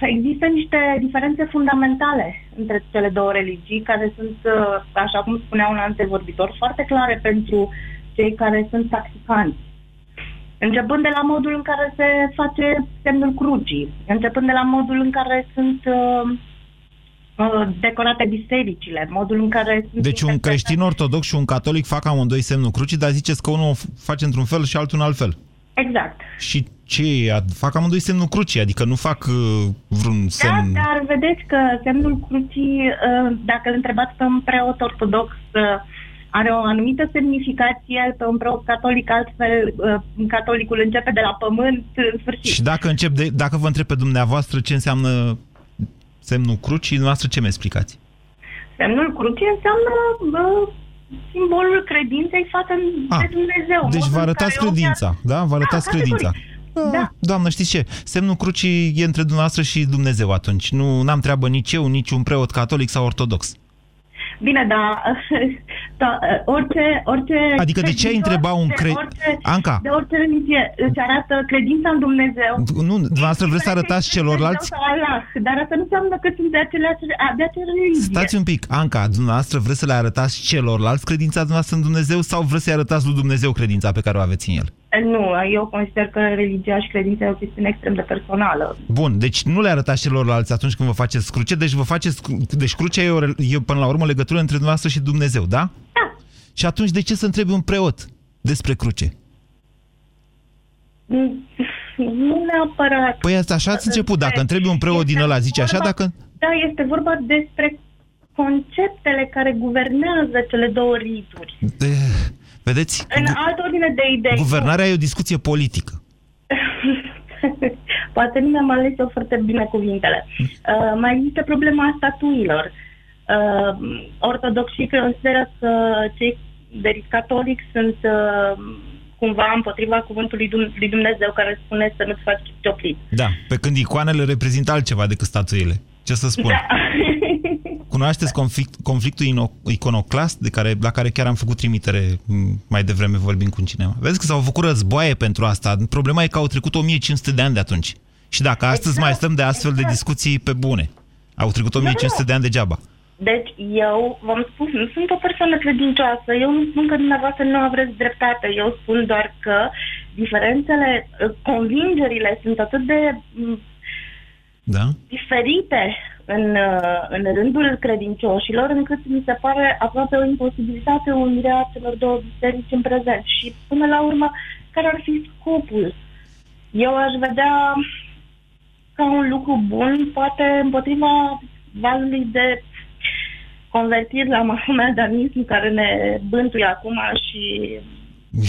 există niște diferențe fundamentale între cele două religii, care sunt, uh, așa cum spunea un antevorbitor, foarte clare pentru cei care sunt practicanți. Începând de la modul în care se face semnul crucii, începând de la modul în care sunt uh, uh, decorate bisericile, modul în care sunt Deci un creștin ortodox și un catolic fac amândoi semnul crucii, dar ziceți că unul o f- face într-un fel și altul în alt fel. Exact. Și ce? Ad- Fac amândoi semnul crucii, adică nu fac uh, vreun Da, semn... dar vedeți că semnul crucii, uh, dacă îl întrebați pe un preot ortodox, uh, are o anumită semnificație, pe un preot catolic altfel, uh, catolicul începe de la pământ, în sfârșit. Și dacă, încep de, dacă vă întreb pe dumneavoastră ce înseamnă semnul crucii, dumneavoastră ce mi explicați? Semnul crucii înseamnă uh, simbolul credinței față de Dumnezeu. Deci modul vă în arătați care omul credința, da? Vă arătați Da, credința. categoric. Da. Doamnă, știți ce? Semnul crucii e între dumneavoastră și Dumnezeu atunci. Nu am treabă nici eu, nici un preot catolic sau ortodox. Bine, dar da, orice, orice... Adică de ce ai credincios, întreba un de cre- orice- Anca. De orice religie îți arată credința în Dumnezeu. Nu, dumneavoastră vreți să arătați celorlalți? Sau Allah, dar asta nu înseamnă că sunt de aceleași, de aceeași religie. Stați un pic, Anca, dumneavoastră vreți să le arătați celorlalți credința dumneavoastră în Dumnezeu sau vreți să-i arătați lui Dumnezeu credința pe care o aveți în el? Nu, eu consider că religia și credința e o chestiune extrem de personală. Bun, deci nu le arătați celorlalți atunci când vă faceți cruce, deci vă faceți, deci crucea e, o, re- e până la urmă o legătură între dumneavoastră și Dumnezeu, da? Da. Și atunci de ce să întrebi un preot despre cruce? Mm, Nu neapărat. Păi asta așa ați început, dacă întrebi un preot din ăla, zice așa, dacă... Da, este vorba despre conceptele care guvernează cele două rituri. Eh, Vedeți, În altă ordine de idei. guvernarea e o discuție politică. Poate nu mi-am ales eu foarte bine cuvintele. Uh, mai există problema statuilor. Uh, ortodoxii consideră că cei de catolic sunt uh, cumva împotriva cuvântului Dum- lui Dumnezeu care spune să nu-ți faci cioplit. Da, pe când icoanele reprezintă altceva decât statuile. Ce să spun? Da. Cunoașteți conflict, conflictul ino- iconoclast de care, la care chiar am făcut trimitere m, mai devreme vorbind cu cineva? Vezi că s-au făcut războaie pentru asta. Problema e că au trecut 1500 de ani de atunci. Și dacă astăzi mai stăm de astfel de discuții pe bune, au trecut 1500 de ani degeaba. Deci eu, v-am spus, nu sunt o persoană credincioasă, eu nu spun că dumneavoastră nu aveți dreptate, eu spun doar că diferențele, uh, convingerile sunt atât de m, Da? diferite în, uh, în rândul credincioșilor, încât mi se pare aproape o imposibilitate unirea celor două biserici în prezent. Și până la urmă, care ar fi scopul? Eu aș vedea ca un lucru bun, poate împotriva valului de convertiri la mahomedanism care ne bântuie acum și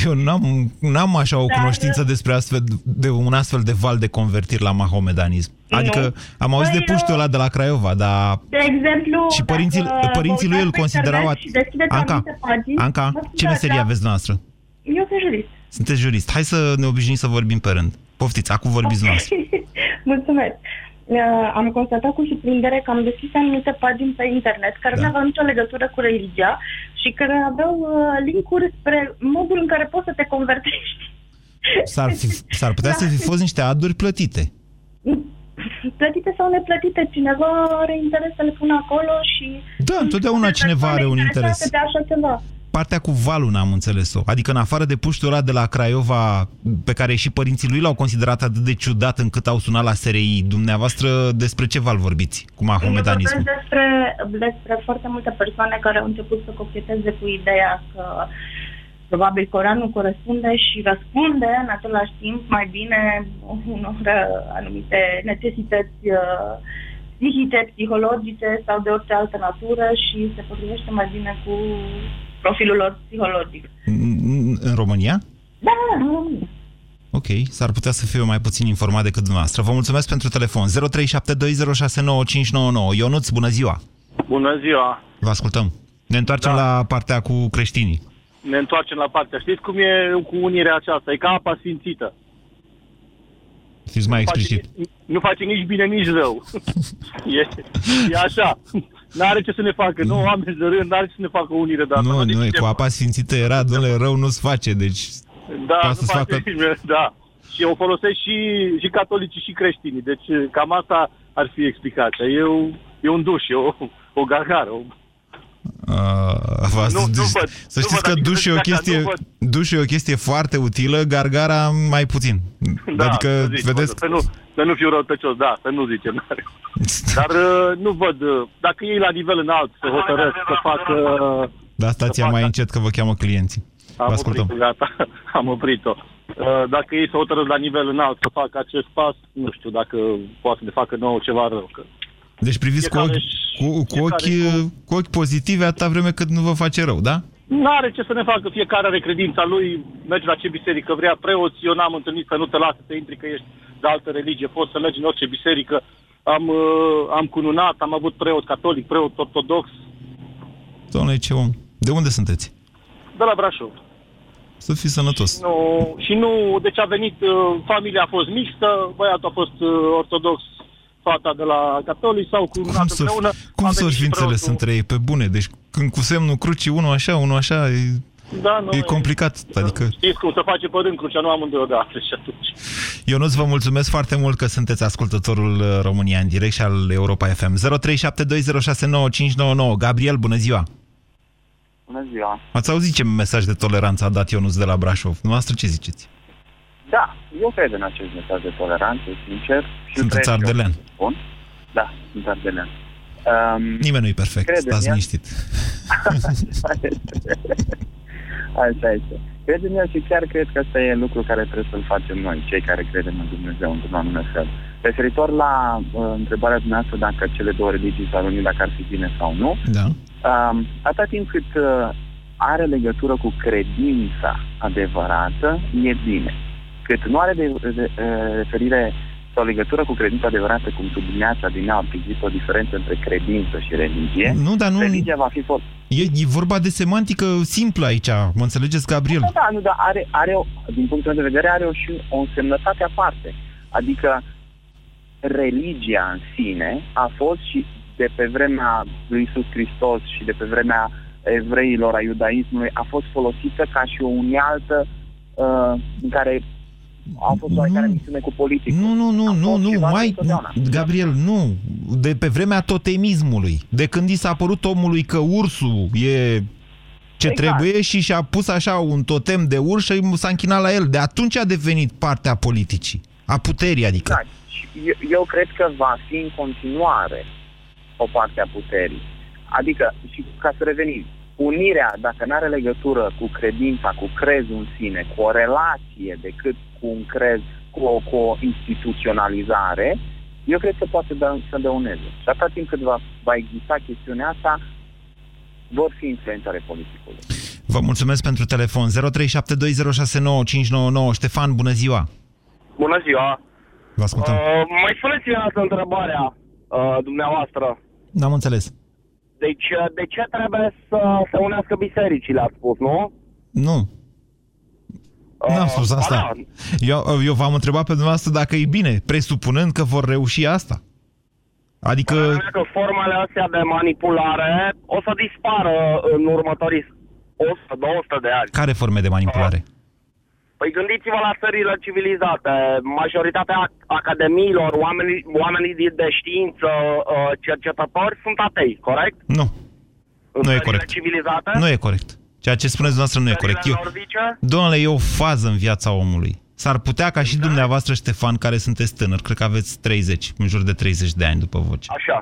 Eu n-am, n-am așa o Dar- cunoștință despre astfel, de un astfel de val de convertiri la mahomedanism. Adică am auzit de Păi, puștiul ăla de la Craiova, dar... De exemplu, Și părinții, dacă părinții vă lui îl uitați pe considerau... internet At... și deschideți Anca, anumite pagini, Anca, vă ce dați meserie seama- aveți noastră? Eu sunt jurist. Sunteți jurist. Hai să ne obișnuim să vorbim pe rând. Poftiți, acum vorbiți noastră. Mulțumesc. Uh, am constatat cu surprindere că am deschis anumite pagini pe internet care Da. nu aveau nicio legătură cu religia și care aveau uh, linkuri spre modul în care poți să te convertești. S-ar, fi, s-ar putea să fi fost niște aduri plătite. Plătite sau neplătite, cineva are interes să le pună acolo și... Da, întotdeauna cineva are un interes. De așa ceva. Partea cu valul n-am înțeles-o. Adică în afară de puștiul ăla de la Craiova, pe care și părinții lui l-au considerat atât de ciudat încât au sunat la SRI, dumneavoastră despre ce val vorbiți cu Eu mahomedanismul? vorbesc despre, despre foarte multe persoane care au început să cocheteze cu ideea că probabil Coranul corespunde și răspunde în același timp mai bine unor uh, anumite necesități uh, psihice, psihologice sau de orice altă natură și se potrivește mai bine cu profilul lor psihologic. În în România? Da, în România. Ok, s-ar putea să fiu mai puțin informat decât dumneavoastră. Vă mulțumesc pentru telefon. 0372069599. Ionuț, bună ziua! Bună ziua! Vă ascultăm. Ne întoarcem da. la partea cu creștinii. Ne întoarcem la partea. Știți cum e cu unirea aceasta? E ca apa sfințită. Fiți mai Nu face, explicit. ni- nu face nici bine, nici rău. e, e așa. N-are ce să ne facă. Nu, oameni de rând, n-are ce să ne facă unire de asta. Nu, Deci nu, e ce- cu apa sfințită era, domnule, rău nu-ți face, deci... Da, poate nu să-ți face facă- bine, da. Și o folosesc și, și catolicii și creștinii. Deci cam asta ar fi explicația. E, o, e un duș, e o, o gargară. O... Uh, v-ați- Nu, nu deci, văd. să Nu știți văd, că adică dușul e, o dacă chestie, nu văd. dușul e o chestie foarte utilă, gargara mai puțin. Da, adică, să zici, vedeți, Să nu, să nu fiu răutăcios, da, să nu zicem. Dar uh, nu văd, uh, dacă ei la nivel înalt se hotărăsc să facă... da, stația mai încet că vă cheamă clienții. Vă Am ascultăm. oprit gata, am oprit-o. Uh, Dacă ei se hotărăsc la nivel înalt să facă acest pas, nu știu dacă poate să ne facă nouă ceva rău. Că... Deci priviți cu Fiecare ochi, cu, cu, ochi, cu ochi pozitive atâta vreme cât nu vă face rău, da? Nu are ce să ne facă, fiecare are credința lui, merge la ce biserică vrea, preoți, eu n-am întâlnit să nu te lasă să intri că ești de altă religie, poți să mergi în orice biserică. Am, uh, am cununat, am avut preot catolic, preot ortodox, Domnule, ce om. De unde sunteți? de la Brașov. Să fiți sănătos. Nu, și nu, deci a venit, uh, familia a fost mixtă, băiatul a fost uh, ortodox, fata de la catolic sau cu Cum să, împreună. cum a să venit fi și înțeles preotul. între ei pe bune? Deci când cu semnul crucii, unul așa, unul așa, e, Da, nu, e complicat. Adică, Știți cum se face pe rând crucea, nu amândoi odată și atunci. Ionuț, vă mulțumesc foarte mult că sunteți ascultătorul uh, România în direct și al Europa FM. 0372069599. Gabriel, bună ziua! Bună ziua. Ați auzit ce mesaj de toleranță a dat Ionuț de la Brașov? Noastră ce ziceți? Da, eu cred în acest mesaj de toleranță, sincer. Și Sunteți trăiesc eu, ardelean. Spun. Da, sunt ardelean. Um, Nimeni nu-i perfect, Cred în stați ea. liniștit. Așa este. Cred în el și chiar cred că ăsta e lucru care trebuie să-l facem noi, cei care credem în Dumnezeu într-un anume fel. Referitor la uh, întrebarea dumneavoastră dacă cele două religii s-ar uni, dacă ar fi bine sau nu, Da. Um, atâta timp cât uh, are legătură cu credința adevărată, e bine. Cât nu are de, de, de referire sau legătură cu credința adevărată, cum sublineața din nou, există o diferență între credință și religie. Nu, dar nu... Religia va fi fost. E, e vorba de semantică simplă aici, mă înțelegeți, Gabriel? Nu, da, nu, dar are, are o, din punctul meu de vedere, are o, și o însemnătate aparte. Adică religia în sine a fost și de pe vremea lui Isus Hristos și de pe vremea evreilor, a iudaismului, a fost folosită ca și o unealtă uh, în care a fost oarecare misiune cu politic. Nu, nu, nu, nu, nu, mai, Gabriel, nu. De pe vremea totemismului, de când i s-a părut omului că ursul e ce exact. trebuie și și-a pus așa un totem de urs și s-a închinat la el. De atunci a devenit partea politicii, a puterii, adică. Exact. Eu, eu cred că va fi în continuare o parte a puterii. Adică, și ca să revenim, unirea, dacă nu are legătură cu credința, cu crezul în sine, cu o relație decât cu un crez, cu o, cu o instituționalizare, eu cred că poate da, să dăuneze. Și atâta timp cât va, va exista chestiunea asta, vor fi influențare politicului. Vă mulțumesc pentru telefon. 0372069599. Ștefan, bună ziua! Bună ziua! Vă ascultăm. Uh, mai spuneți-mi asta întrebarea uh, dumneavoastră. N-am înțeles. Deci, uh, de ce trebuie să se unească bisericile, ați spus, nu? Nu. N-am Uh, spus asta. da. Eu, eu v-am întrebat pe dumneavoastră dacă e bine, presupunând că vor reuși asta. Adică... Părerea că formele astea de manipulare o să dispară în următorii 100-200 de ani. Care forme de manipulare? Păi gândiți-vă la țările civilizate. Majoritatea academiilor, oamenii, oamenii de- de știință, uh, cercetători sunt atei, corect? Nu. În Nu e țările corect. civilizate? Nu e corect. Ceea ce spuneți dumneavoastră nu e corect. Eu, nordice? domnule, e o fază în viața omului. S-ar putea ca și dumneavoastră, Ștefan, care sunteți tânăr, cred că aveți 30, în jur de 30 de ani după voce. Așa.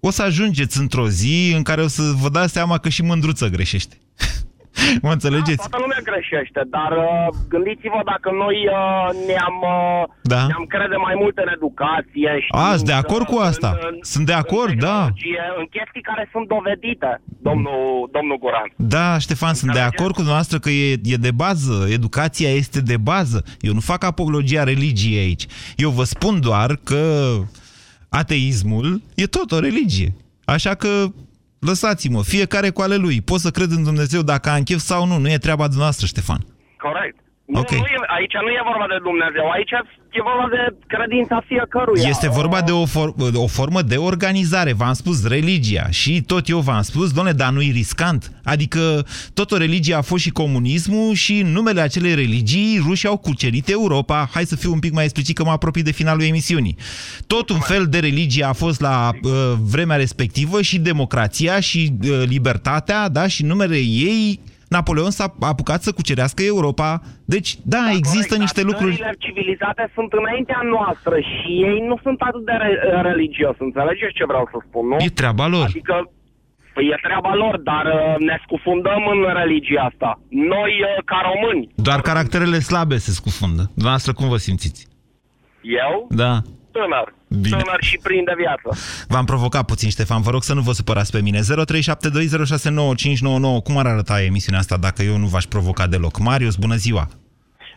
O să ajungeți într-o zi în care o să vă dați seama că și mândruță greșește. mă înțelegeți? Toată lumea greșește, dar uh, gândiți-vă dacă noi uh, ne-am uh, Da. ne-am crede mai mult în educație și A, sunt de acord cu asta. Sunt de acord, da. în chestii care sunt dovedite, domnul, domnul Guran. Da, Ștefan, sunt de acord cu dumneavoastră că e, e de bază, educația este de bază. Eu nu fac apologia religiei aici. Eu vă spun doar că ateismul e tot o religie. Așa că lăsați-mă, fiecare cu ale lui. Pot să cred în Dumnezeu dacă am chef sau nu, nu e treaba dumneavoastră, Ștefan. Corect. Nu, Ok. nu e, aici nu e vorba de Dumnezeu, aici e vorba de credința fiecăruia. Este vorba de o, for- o formă de organizare, v-am spus, religia. Și tot eu v-am spus, doamne, dar nu-i riscant. Adică tot o religie a fost și comunismul și în numele acelei religii rușii au cucerit Europa. Hai să fiu un pic mai explicit că mă apropii de finalul emisiunii. Tot un fel de religie a fost la uh, vremea respectivă și democrația și uh, libertatea, da, și în numele ei Napoleon s-a apucat să cucerească Europa. Deci, da, există niște lucruri... Țările civilizate sunt înaintea noastră și ei nu sunt atât de re- religioși. Înțelegeți ce vreau să spun, nu? E treaba lor. Adică păi e treaba lor, dar uh, ne scufundăm în religia asta. Noi, uh, ca români, Doar caracterele slabe se scufundă. Dumneavoastră cum vă simțiți? eu, Da. tânăr, Bine. tânăr și plin de viață. V-am provocat puțin, Ștefan. Vă rog să nu vă supărați pe mine. 0372069599. Cum ar arăta emisiunea asta dacă eu nu v-aș provoca deloc? Marius, bună ziua!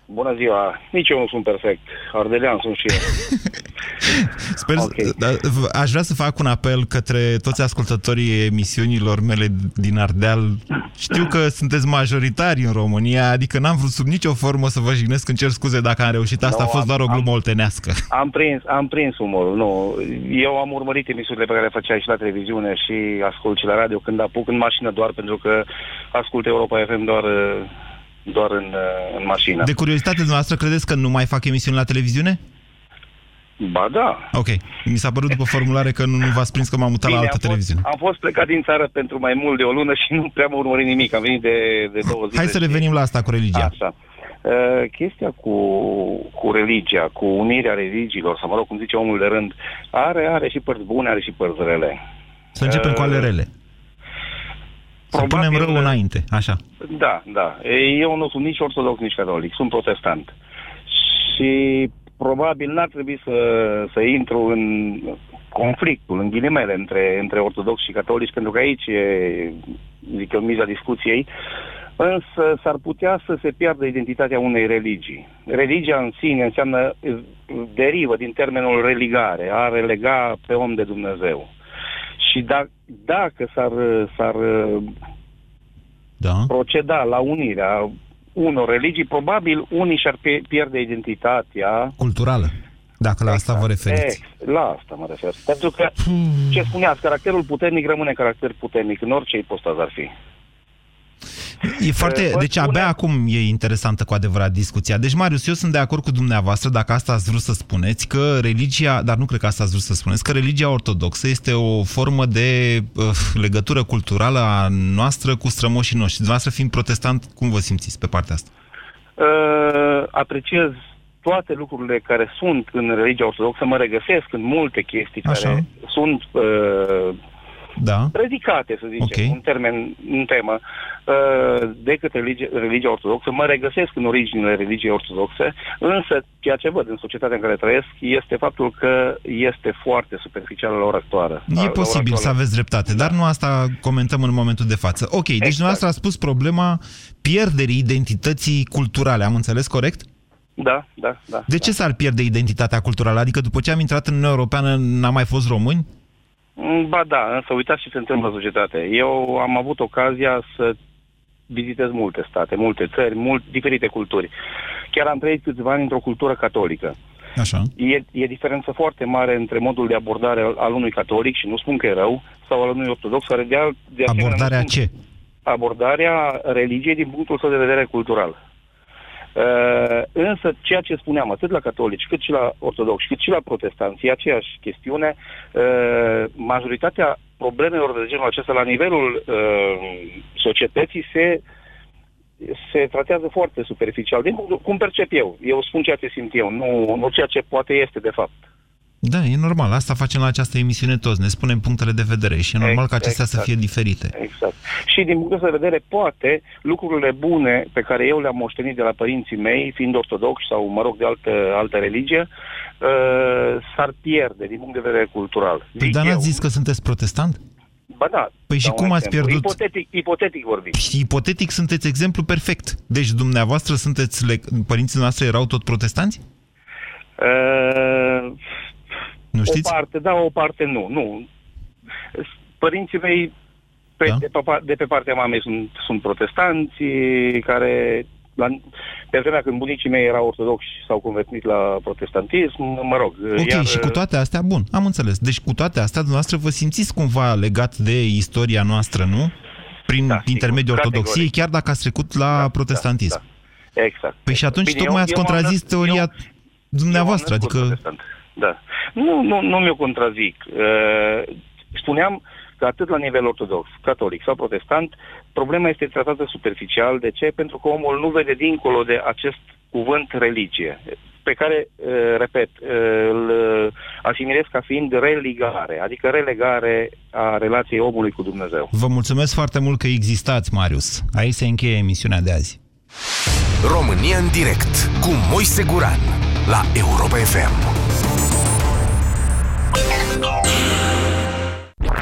Bună ziua! Nici eu nu sunt perfect. Ardelean sunt și eu. Sper, okay. Aș vrea să fac un apel către toți ascultătorii emisiunilor mele din Ardeal. Știu că sunteți majoritari în România, adică n-am vrut sub nicio formă să vă jignesc, îmi cer scuze dacă am reușit. Asta Nu, a fost am- doar o glumă am- oltenească. Am prins, am prins umorul, nu. Eu am urmărit emisiunile pe care le făceai și la televiziune și ascult și la radio când apuc în mașină doar pentru că ascult Europa FM doar, uh, doar în, uh, în mașină. De curiozitate dumneavoastră, credeți că nu mai fac emisiuni la televiziune? Ba da. Ok. Mi s-a părut după formulare că nu, nu v-ați prins că m-am mutat la Bine, altă am fost, televiziune. am fost plecat din țară pentru mai mult de o lună și nu prea am urmărit nimic. Am venit de, de două zile. Hai să revenim la asta cu religia. Așa. Uh, chestia cu, cu religia, cu unirea religiilor, sau mă rog, cum zice omul de rând, are, are și părți bune, are și părți rele. Să începem cu ale rele. Să punem rău înainte, așa. Da, da. Eu nu sunt nici ortodox, nici catolic, sunt protestant. Și probabil n-ar trebui să, să intru în conflictul, în ghilimele, între, între ortodoxi și catolici, pentru că aici e, adică miza discuției, însă s-ar putea să se piardă identitatea unei religii. Religia în sine înseamnă, derivă din termenul religare, a relega pe om de Dumnezeu. Și da, dacă s-ar, s-ar da. proceda la unirea unor religii, probabil unii și-ar pe- pierde identitatea. Culturală. Dacă la asta vă referiți. Ex, la asta mă refer. Pentru că, ce spuneați, caracterul puternic rămâne caracter puternic în orice ipostaz ar fi. E foarte, vă deci spune- abia acum e interesantă cu adevărat discuția. Deci, Marius, eu sunt de acord cu dumneavoastră, dacă asta ați vrut să spuneți, că religia, dar nu cred că asta ați vrut să spuneți, că religia ortodoxă este o formă de uh, legătură culturală a noastră cu strămoșii noștri. Dumneavoastră fiind protestant, cum vă simțiți pe partea asta? Uh, apreciez toate lucrurile care sunt în religia ortodoxă, mă regăsesc în multe chestii Așa. care sunt uh, da. predicate, să zicem, Ok. în termen, în temă, uh, de către religia, religia ortodoxă. Mă regăsesc în originile religiei ortodoxe, însă ceea ce văd în societatea în care trăiesc este faptul că este foarte superficială la ora actuală. La- la E ora posibil să actuală. aveți dreptate, dar nu asta comentăm în momentul de față. Ok, deci dumneavoastră a spus problema pierderii identității culturale, am înțeles corect? Da, da, da. De ce s-ar pierde identitatea culturală? Adică după ce am intrat în Uniunea Europeană n-am mai fost români? Mm, Ba da, însă uitați ce se întâmplă în societate. Eu am avut ocazia să vizitez multe state, multe țări, mult, diferite culturi. Chiar am trăit câțiva ani într-o cultură catolică. Așa. E, e diferență foarte mare între modul de abordare al, al unui catolic, și nu spun că e rău, sau al unui ortodox, care de, al, de asemenea nu Abordarea spun- ce? abordarea religiei din punctul său de vedere cultural. Uh, însă, ceea ce spuneam, atât la catolici, cât și la ortodoxi, cât și la protestanți, e aceeași chestiune. Uh, majoritatea problemelor de genul acesta la nivelul uh, societății se se tratează foarte superficial. Din punctul, cum percep eu? Eu spun ceea ce simt eu, nu, nu ceea ce poate este de fapt. Da, e normal. Asta facem la această emisiune toți. Ne spunem punctele de vedere și e normal ca acestea să Exact. fie diferite. Exact. Și din punctul ăsta de vedere, poate lucrurile bune pe care eu le-am moștenit de la părinții mei, fiind ortodoxi sau, mă rog, de altă, altă religie, uh, s-ar pierde din punct de vedere cultural. Păi, dar n-ați zis că sunteți protestant? Ba da. Păi și dau un cum ați exemplu. pierdut- Ipotetic, ipotetic vorbim. Și ipotetic sunteți exemplu perfect. Deci dumneavoastră sunteți, le... părinții noastre erau tot protestanți? Uh, Nu știți? O parte, da, o parte nu. nu. Părinții mei pe, da? de, pe, pa- de pe partea mamei sunt, sunt protestanți care la, pe vremea când bunicii mei erau ortodoxi s-au convertit la protestantism, mă rog. Ok, iar, și cu toate astea, bun, am înțeles. Deci cu toate astea, dumneavoastră vă simțiți cumva legat de istoria noastră, nu? Prin da, intermediul categoric. ortodoxiei, chiar dacă ați trecut la da, protestantism. Da, da. Exact. Păi și atunci Bine, tocmai eu- ați eu m-am contrazis născut- teoria dumneavoastră, eu m-am născut adică... Da. Nu, nu, nu mi-o contrazic. Uh, spuneam că atât la nivel ortodox, catolic sau protestant, problema este tratată superficial. De ce? Pentru că omul nu vede dincolo de acest cuvânt religie, pe care, uh, repet, uh, îl asimilez ca fiind religare, adică relegare a relației omului cu Dumnezeu. Vă mulțumesc foarte mult că existați, Marius. Aici se încheie emisiunea de azi. România în direct cu Moise Guran la Europa FM.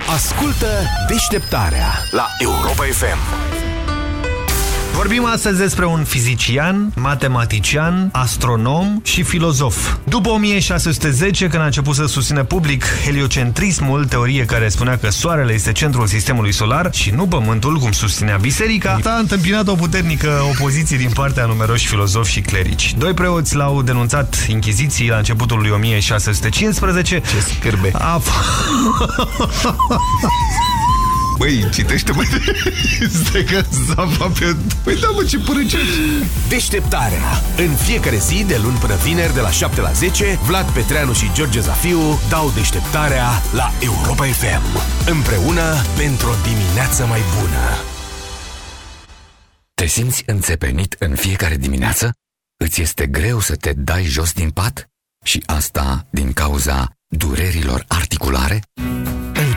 Ascultă deșteptarea la Europa FM. Vorbim astăzi despre un fizician, matematician, astronom și filozof. După 1610, când a început să susțină public heliocentrismul, teorie care spunea că Soarele este centrul sistemului solar și nu Pământul, cum susținea biserica, a întâmpinat o puternică opoziție din partea a numeroși filozofi și clerici. Doi preoți l-au denunțat inchiziții la începutul lui 1615. Ce scârbe! A... Băi, citește mai Stai că zava pe... Păi da, mă, ce părăcești Deșteptarea. În fiecare zi, de luni până vineri, de la 7 la 10, Vlad Petreanu și George Zafiu dau deșteptarea la Europa FM. Împreună pentru o dimineață mai bună. Te simți înțepenit în fiecare dimineață? Îți este greu să te dai jos din pat? Și asta din cauza durerilor articulare?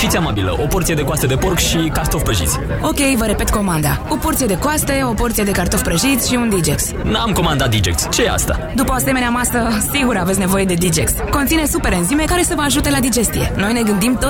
Fiți amabilă, o porție de coaste de porc și cartofi prăjiți. Ok, vă repet comanda. O porție de coaste, o porție de cartofi prăjiți și un Digex. N-am comandat Digex. ce e asta? După o asemenea masă, sigur aveți nevoie de Digex. Conține super enzime care să vă ajute la digestie. Noi ne gândim tot